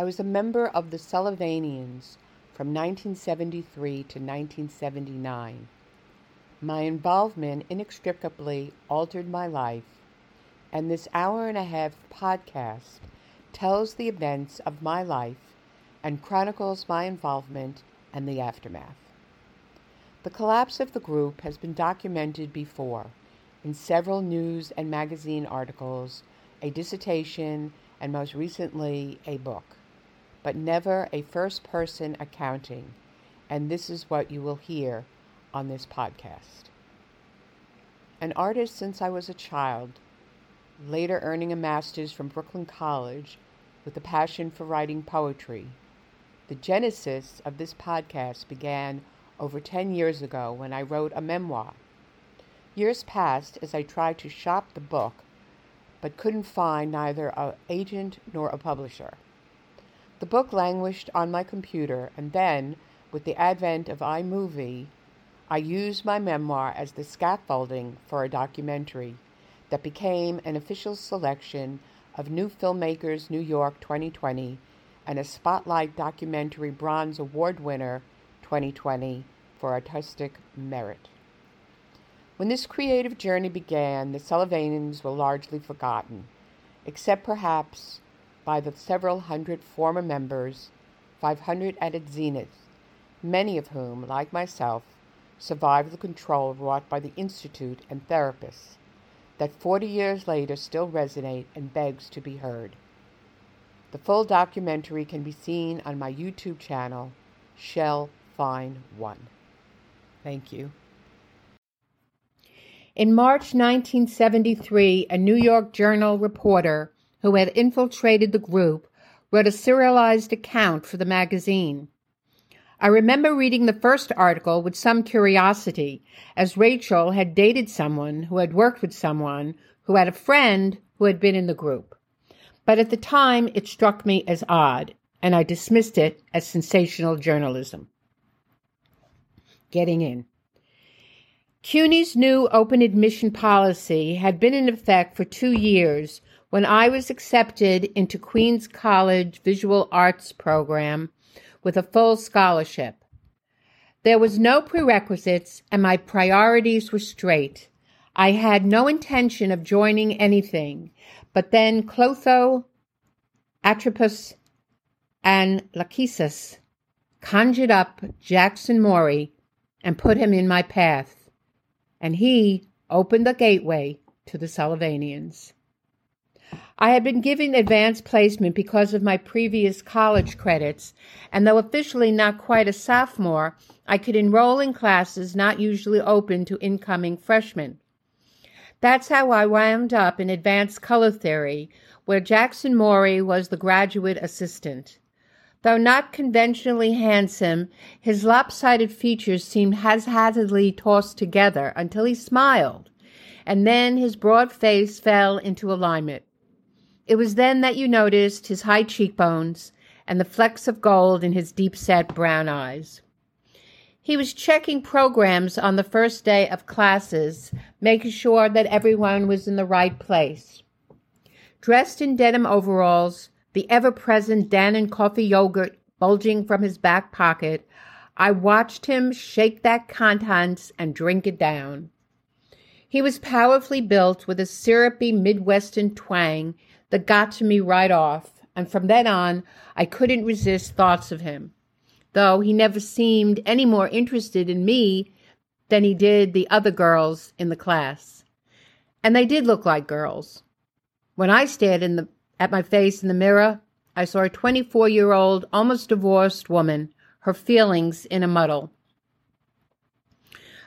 I was a member of the Sullivanians from 1973 to 1979. My involvement inextricably altered my life, and this hour and a half podcast tells the events of my life and chronicles my involvement and the aftermath. The collapse of the group has been documented before in several news and magazine articles, a dissertation, and most recently a book, but never a first person accounting, and this is what you will hear on this podcast. An artist since I was a child, later earning a master's from Brooklyn College with a passion for writing poetry. The genesis of this podcast began over 10 years ago when I wrote a memoir. Years passed as I tried to shop the book, but couldn't find neither an agent nor a publisher. The book languished on my computer, and then, with the advent of iMovie, I used my memoir as the scaffolding for a documentary that became an official selection of New Filmmakers New York 2020 and a Spotlight Documentary Bronze Award winner 2020 for artistic merit. When this creative journey began, the Sullivanians were largely forgotten, except perhaps by the several hundred former members, 500 at its zenith, many of whom, like myself, survived the control wrought by the Institute and therapists that 40 years later still resonate and begs to be heard. The full documentary can be seen on my YouTube channel, Shell Fine One. Thank you. In March 1973, a New York Journal reporter who had infiltrated the group wrote a serialized account for the magazine. I remember reading the first article with some curiosity, as Rachel had dated someone who had worked with someone who had a friend who had been in the group. But at the time, it struck me as odd, and I dismissed it as sensational journalism. Getting in. CUNY's new open admission policy had been in effect for two years when I was accepted into Queens College Visual Arts program with a full scholarship. There was no prerequisites and my priorities were straight. I had no intention of joining anything, but then Clotho, Atropos, and Lachesis conjured up Jackson Mory and put him in my path, and he opened the gateway to the Sullivanians. I had been given advanced placement because of my previous college credits, and though officially not quite a sophomore, I could enroll in classes not usually open to incoming freshmen. That's how I wound up in advanced color theory, where Jackson Mory was the graduate assistant. Though not conventionally handsome, his lopsided features seemed haphazardly tossed together until he smiled, and then his broad face fell into alignment. It was then that you noticed his high cheekbones and the flecks of gold in his deep set brown eyes. He was checking programs on the first day of classes, making sure that everyone was in the right place. Dressed in denim overalls, the ever present Dannon coffee yogurt bulging from his back pocket, I watched him shake that contents and drink it down. He was powerfully built with a syrupy Midwestern twang that got to me right off, and from then on, I couldn't resist thoughts of him, though he never seemed any more interested in me than he did the other girls in the class. And they did look like girls. When I stared the, at my face in the mirror, I saw a 24 year old, almost divorced woman, her feelings in a muddle.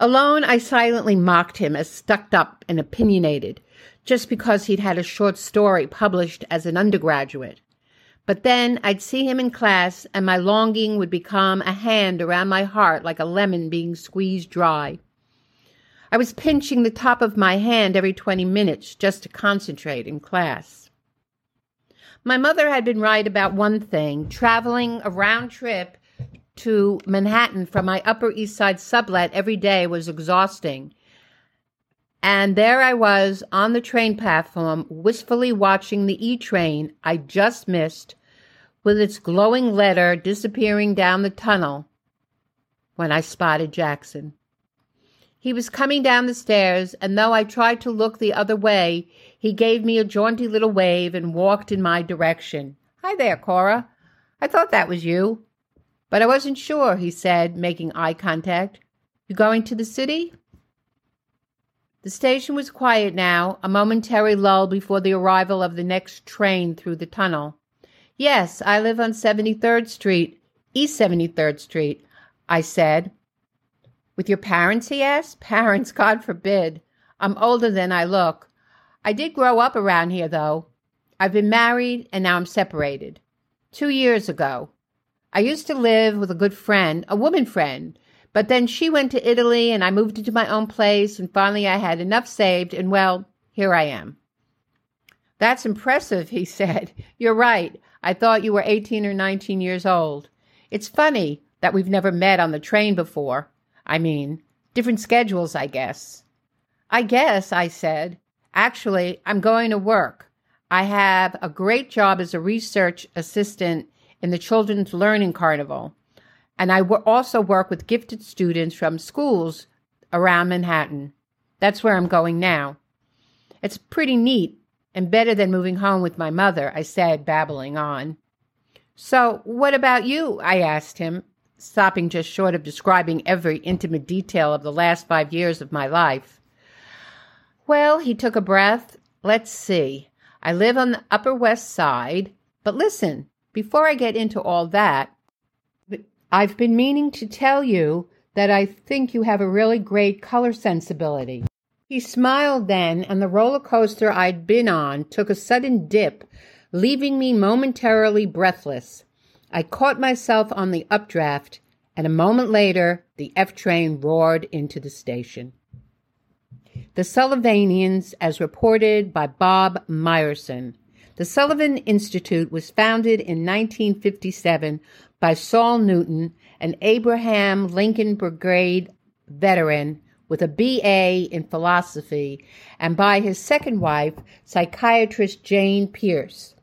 Alone, I silently mocked him as stuck up and opinionated, just because he'd had a short story published as an undergraduate. But then I'd see him in class, and my longing would become a hand around my heart like a lemon being squeezed dry. I was pinching the top of my hand every 20 minutes just to concentrate in class. My mother had been right about one thing traveling a round trip to Manhattan from my Upper East Side sublet every day was exhausting, and there I was on the train platform, wistfully watching the E train I just missed with its glowing letter disappearing down the tunnel when I spotted Jackson. He was coming down the stairs, and though I tried to look the other way, he gave me a jaunty little wave and walked in my direction. Hi there, Cora. I thought that was you. But I wasn't sure, he said, making eye contact. You going to the city? The station was quiet now, a momentary lull before the arrival of the next train through the tunnel. Yes, I live on 73rd Street, East 73rd Street, I said. With your parents? he asked. Parents, God forbid. I'm older than I look. I did grow up around here, though. I've been married and now I'm separated. Two years ago. I used to live with a good friend, a woman friend, but then she went to Italy and I moved into my own place and finally I had enough saved and well, here I am. That's impressive, he said. You're right. I thought you were 18 or 19 years old. It's funny that we've never met on the train before. I mean, different schedules, I guess. I guess, I said. Actually, I'm going to work. I have a great job as a research assistant in the Children's Learning Carnival. And I also work with gifted students from schools around Manhattan. That's where I'm going now. It's pretty neat and better than moving home with my mother, I said, babbling on. So, what about you? I asked him, stopping just short of describing every intimate detail of the last five years of my life. Well, he took a breath. Let's see. I live on the Upper West Side. But listen, before I get into all that, I've been meaning to tell you that I think you have a really great color sensibility. He smiled then, and the roller coaster I'd been on took a sudden dip, leaving me momentarily breathless. I caught myself on the updraft, and a moment later, the F train roared into the station. The Sullivanians, as reported by Bob Meyerson. The Sullivan Institute was founded in 1957 by Saul Newton, an Abraham Lincoln Brigade veteran with a BA in philosophy, and by his second wife, psychiatrist Jane Pearce.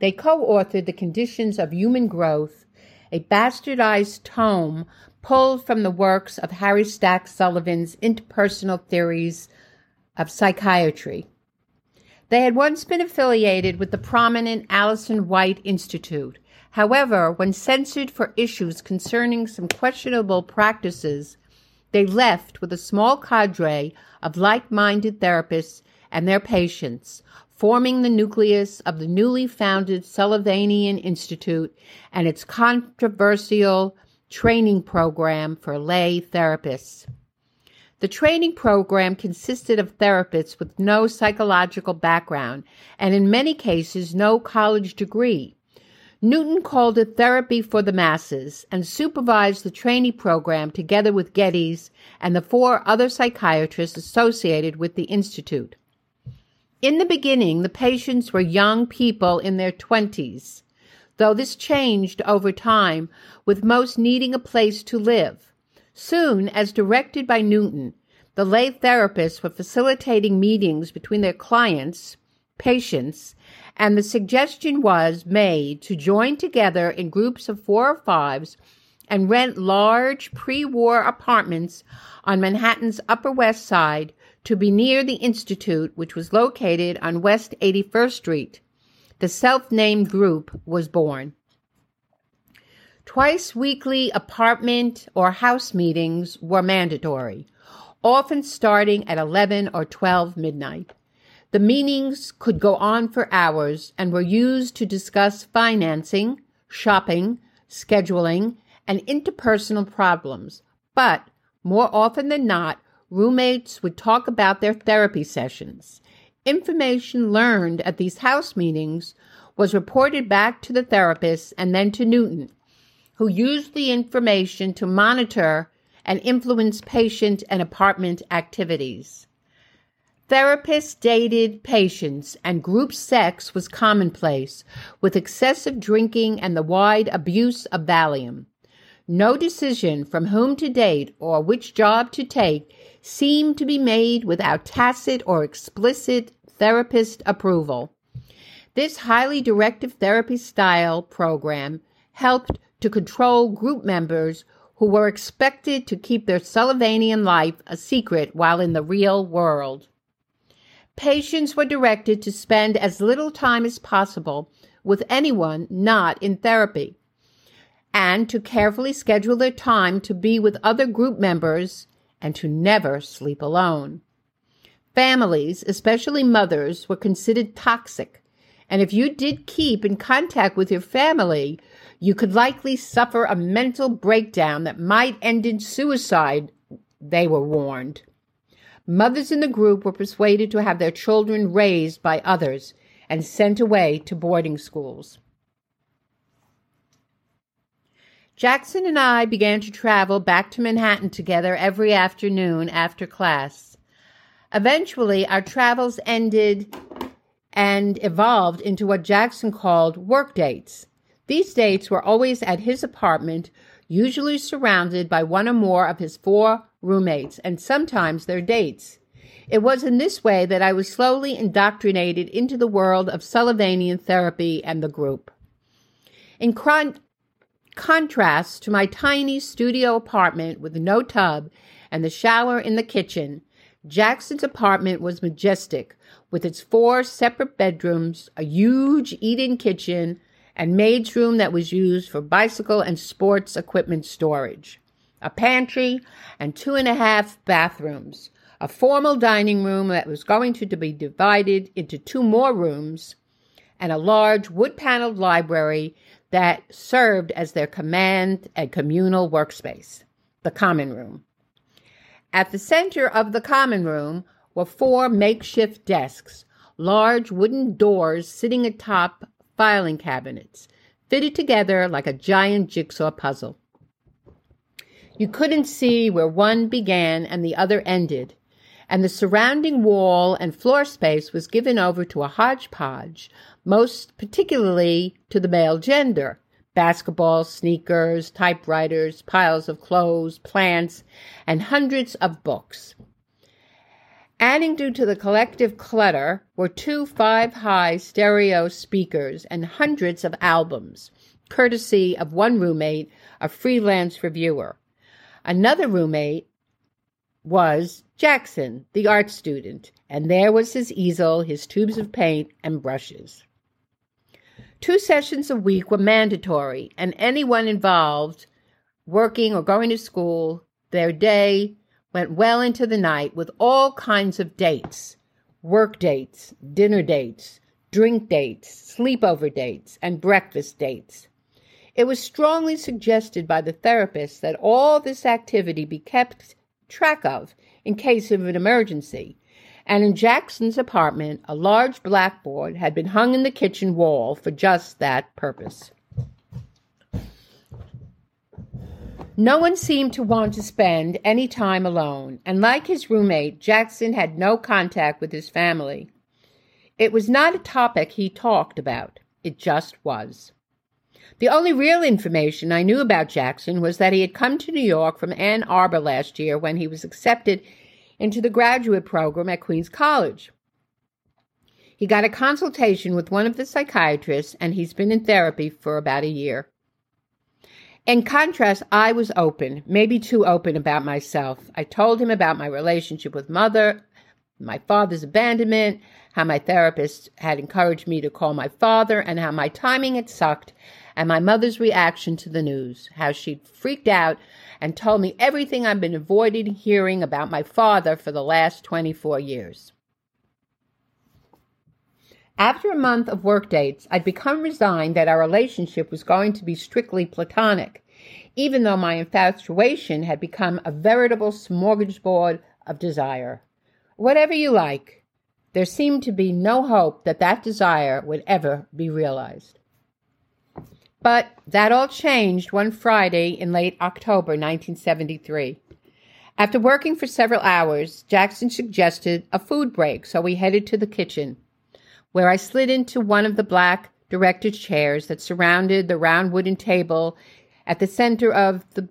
They co authored The Conditions of Human Growth, a bastardized tome pulled from the works of Harry Stack Sullivan's interpersonal theories of psychiatry. They had once been affiliated with the prominent Alanson White Institute. However, when censored for issues concerning some questionable practices, they left with a small cadre of like minded therapists and their patients, forming the nucleus of the newly founded Sullivanian Institute and its controversial training program for lay therapists. The training program consisted of therapists with no psychological background and, in many cases, no college degree. Newton called it therapy for the masses and supervised the trainee program together with Geddes and the four other psychiatrists associated with the Institute. In the beginning, the patients were young people in their 20s, though this changed over time, with most needing a place to live. Soon, as directed by Newton, the lay therapists were facilitating meetings between their clients, patients, and the suggestion was made to join together in groups of four or fives and rent large pre war apartments on Manhattan's Upper West Side to be near the Institute, which was located on West 81st Street. The self named group was born. Twice weekly apartment or house meetings were mandatory, often starting at 11 or 12 midnight. The meetings could go on for hours and were used to discuss financing, shopping, scheduling, and interpersonal problems. But more often than not, roommates would talk about their therapy sessions. Information learned at these house meetings was reported back to the therapist and then to Newton, who used the information to monitor and influence patient and apartment activities. Therapists dated patients, and group sex was commonplace, with excessive drinking and the wide abuse of Valium. No decision from whom to date or which job to take seemed to be made without tacit or explicit therapist approval. This highly directive therapy style program helped to control group members who were expected to keep their Sullivanian life a secret while in the real world. Patients were directed to spend as little time as possible with anyone not in therapy and to carefully schedule their time to be with other group members and to never sleep alone. Families, especially mothers, were considered toxic and if you did keep in contact with your family, you could likely suffer a mental breakdown that might end in suicide, they were warned. Mothers in the group were persuaded to have their children raised by others and sent away to boarding schools. Jackson and I began to travel back to Manhattan together every afternoon after class. Eventually, our travels ended and evolved into what Jackson called work dates. These dates were always at his apartment, usually surrounded by one or more of his four roommates, and sometimes their dates. It was in this way that I was slowly indoctrinated into the world of Sullivanian therapy and the group. In con- contrast to my tiny studio apartment with no tub and the shower in the kitchen, Jackson's apartment was majestic, with its four separate bedrooms, a huge eat in kitchen, and maid's room that was used for bicycle and sports equipment storage, a pantry, and two and a half bathrooms, a formal dining room that was going to be divided into two more rooms, and a large wood paneled library that served as their command and communal workspace, the common room. At the center of the common room were four makeshift desks, large wooden doors sitting atop filing cabinets, fitted together like a giant jigsaw puzzle. You couldn't see where one began and the other ended, and the surrounding wall and floor space was given over to a hodgepodge, most particularly to the male gender basketballs, sneakers, typewriters, piles of clothes, plants, and hundreds of books. Adding due to the collective clutter were two five high stereo speakers and hundreds of albums, courtesy of one roommate, a freelance reviewer. Another roommate was Jackson, the art student, and there was his easel, his tubes of paint, and brushes. Two sessions a week were mandatory, and anyone involved, working or going to school, their day went well into the night with all kinds of dates work dates, dinner dates, drink dates, sleepover dates, and breakfast dates. It was strongly suggested by the therapist that all this activity be kept track of in case of an emergency. And in Jackson's apartment, a large blackboard had been hung in the kitchen wall for just that purpose. No one seemed to want to spend any time alone, and like his roommate, Jackson had no contact with his family. It was not a topic he talked about, it just was. The only real information I knew about Jackson was that he had come to New York from Ann Arbor last year when he was accepted into the graduate program at Queens College. He got a consultation with one of the psychiatrists, and he's been in therapy for about a year. In contrast, I was open, maybe too open about myself. I told him about my relationship with mother, my father's abandonment, how my therapist had encouraged me to call my father, and how my timing had sucked, and my mother's reaction to the news, how she'd freaked out and told me everything I've been avoiding hearing about my father for the last 24 years. After a month of work dates, I'd become resigned that our relationship was going to be strictly platonic, even though my infatuation had become a veritable smorgasbord of desire. Whatever you like, there seemed to be no hope that that desire would ever be realized. But that all changed one Friday in late October 1973. After working for several hours, Jackson suggested a food break, so we headed to the kitchen where I slid into one of the black director's chairs that surrounded the round wooden table at the center of the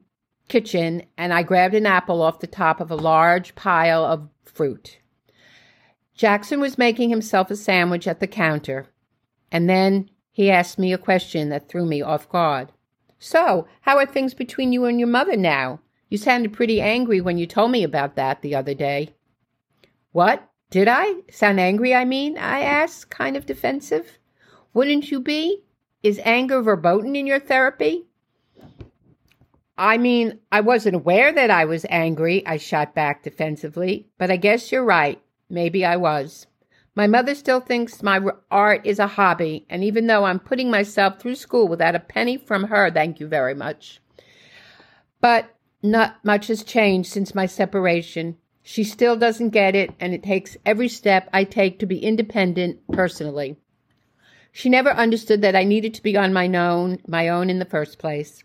kitchen, and I grabbed an apple off the top of a large pile of fruit. Jackson was making himself a sandwich at the counter, And then he asked me a question that threw me off guard. So, how are things between you and your mother now? You sounded pretty angry when you told me about that the other day. What? Did I? Sound angry, I mean? I asked, kind of defensive. Wouldn't you be? Is anger verboten in your therapy? I mean, I wasn't aware that I was angry, I shot back defensively, but I guess you're right. Maybe I was. My mother still thinks my art is a hobby, and even though I'm putting myself through school without a penny from her, thank you very much. But not much has changed since my separation. She still doesn't get it, and it takes every step I take to be independent personally. She never understood that I needed to be on my own, my own in the first place.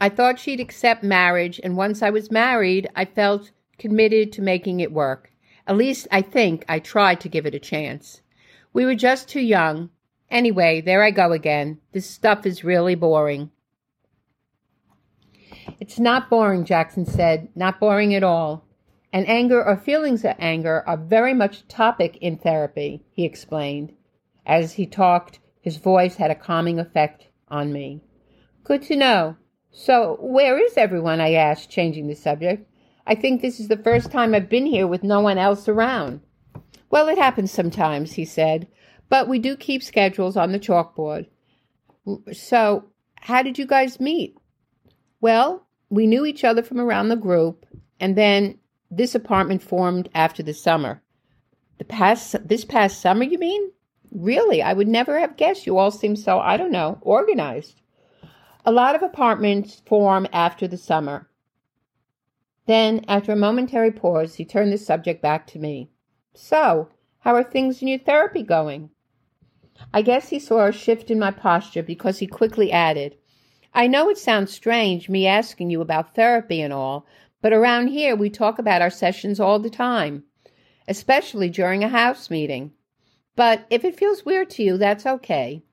I thought she'd accept marriage, and once I was married, I felt committed to making it work. At least I think I tried to give it a chance. We were just too young. Anyway, there I go again. This stuff is really boring. It's not boring, Jackson said. Not boring at all. And anger or feelings of anger are very much a topic in therapy, he explained. As he talked, his voice had a calming effect on me. Good to know. So, where is everyone? I asked, changing the subject. I think this is the first time I've been here with no one else around. Well, it happens sometimes, he said, but we do keep schedules on the chalkboard. So, how did you guys meet? Well, we knew each other from around the group, and then this apartment formed after the summer. The past this past summer, you mean? Really, I would never have guessed. You all seem so, I don't know, organized. A lot of apartments form after the summer. Then, after a momentary pause, he turned the subject back to me. So, how are things in your therapy going? I guess he saw a shift in my posture because he quickly added, I know it sounds strange, me asking you about therapy and all, but around here we talk about our sessions all the time, especially during a house meeting. But if it feels weird to you, that's okay.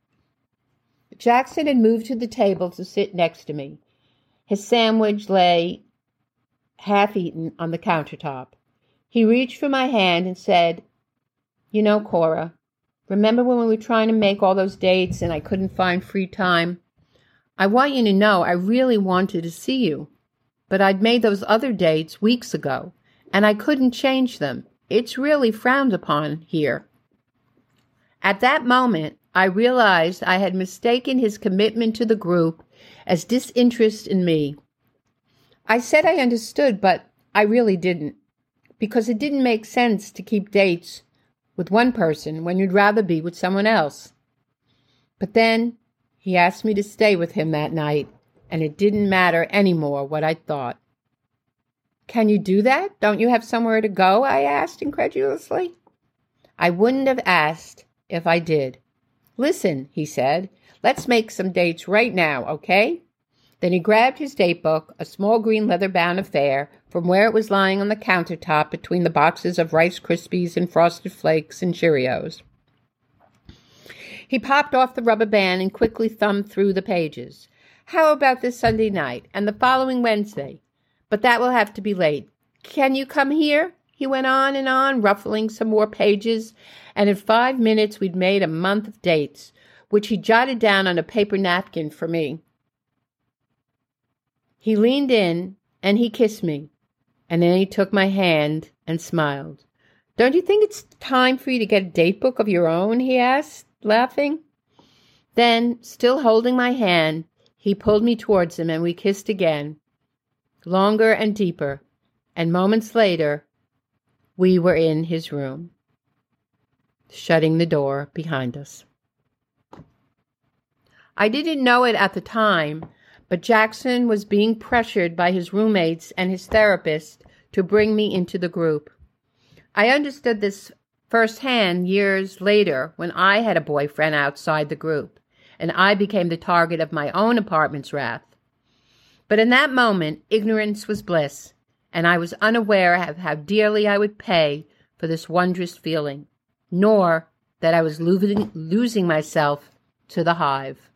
Jackson had moved to the table to sit next to me. His sandwich lay half eaten, on the countertop. He reached for my hand and said, You know, Cora, remember when we were trying to make all those dates and I couldn't find free time? I want you to know I really wanted to see you, but I'd made those other dates weeks ago, and I couldn't change them. It's really frowned upon here. At that moment, I realized I had mistaken his commitment to the group as disinterest in me I said I understood, but I really didn't, because it didn't make sense to keep dates with one person when you'd rather be with someone else. But then he asked me to stay with him that night, and it didn't matter any more what I thought. Can you do that? Don't you have somewhere to go? I asked incredulously. I wouldn't have asked if I did. Listen, he said, let's make some dates right now, okay? Then he grabbed his date book, a small green leather bound affair, from where it was lying on the countertop between the boxes of Rice Krispies and Frosted Flakes and Cheerios. He popped off the rubber band and quickly thumbed through the pages. How about this Sunday night and the following Wednesday? But that will have to be late. Can you come here? He went on and on, ruffling some more pages, and in five minutes we'd made a month of dates, which he jotted down on a paper napkin for me. He leaned in and he kissed me, and then he took my hand and smiled. Don't you think it's time for you to get a date book of your own? he asked, laughing. Then, still holding my hand, he pulled me towards him and we kissed again, longer and deeper, and moments later, we were in his room, shutting the door behind us. I didn't know it at the time, but Jackson was being pressured by his roommates and his therapist to bring me into the group. I understood this firsthand years later when I had a boyfriend outside the group, and I became the target of my own apartment's wrath. But in that moment, ignorance was bliss, and I was unaware of how dearly I would pay for this wondrous feeling, nor that I was losing, losing myself to the hive.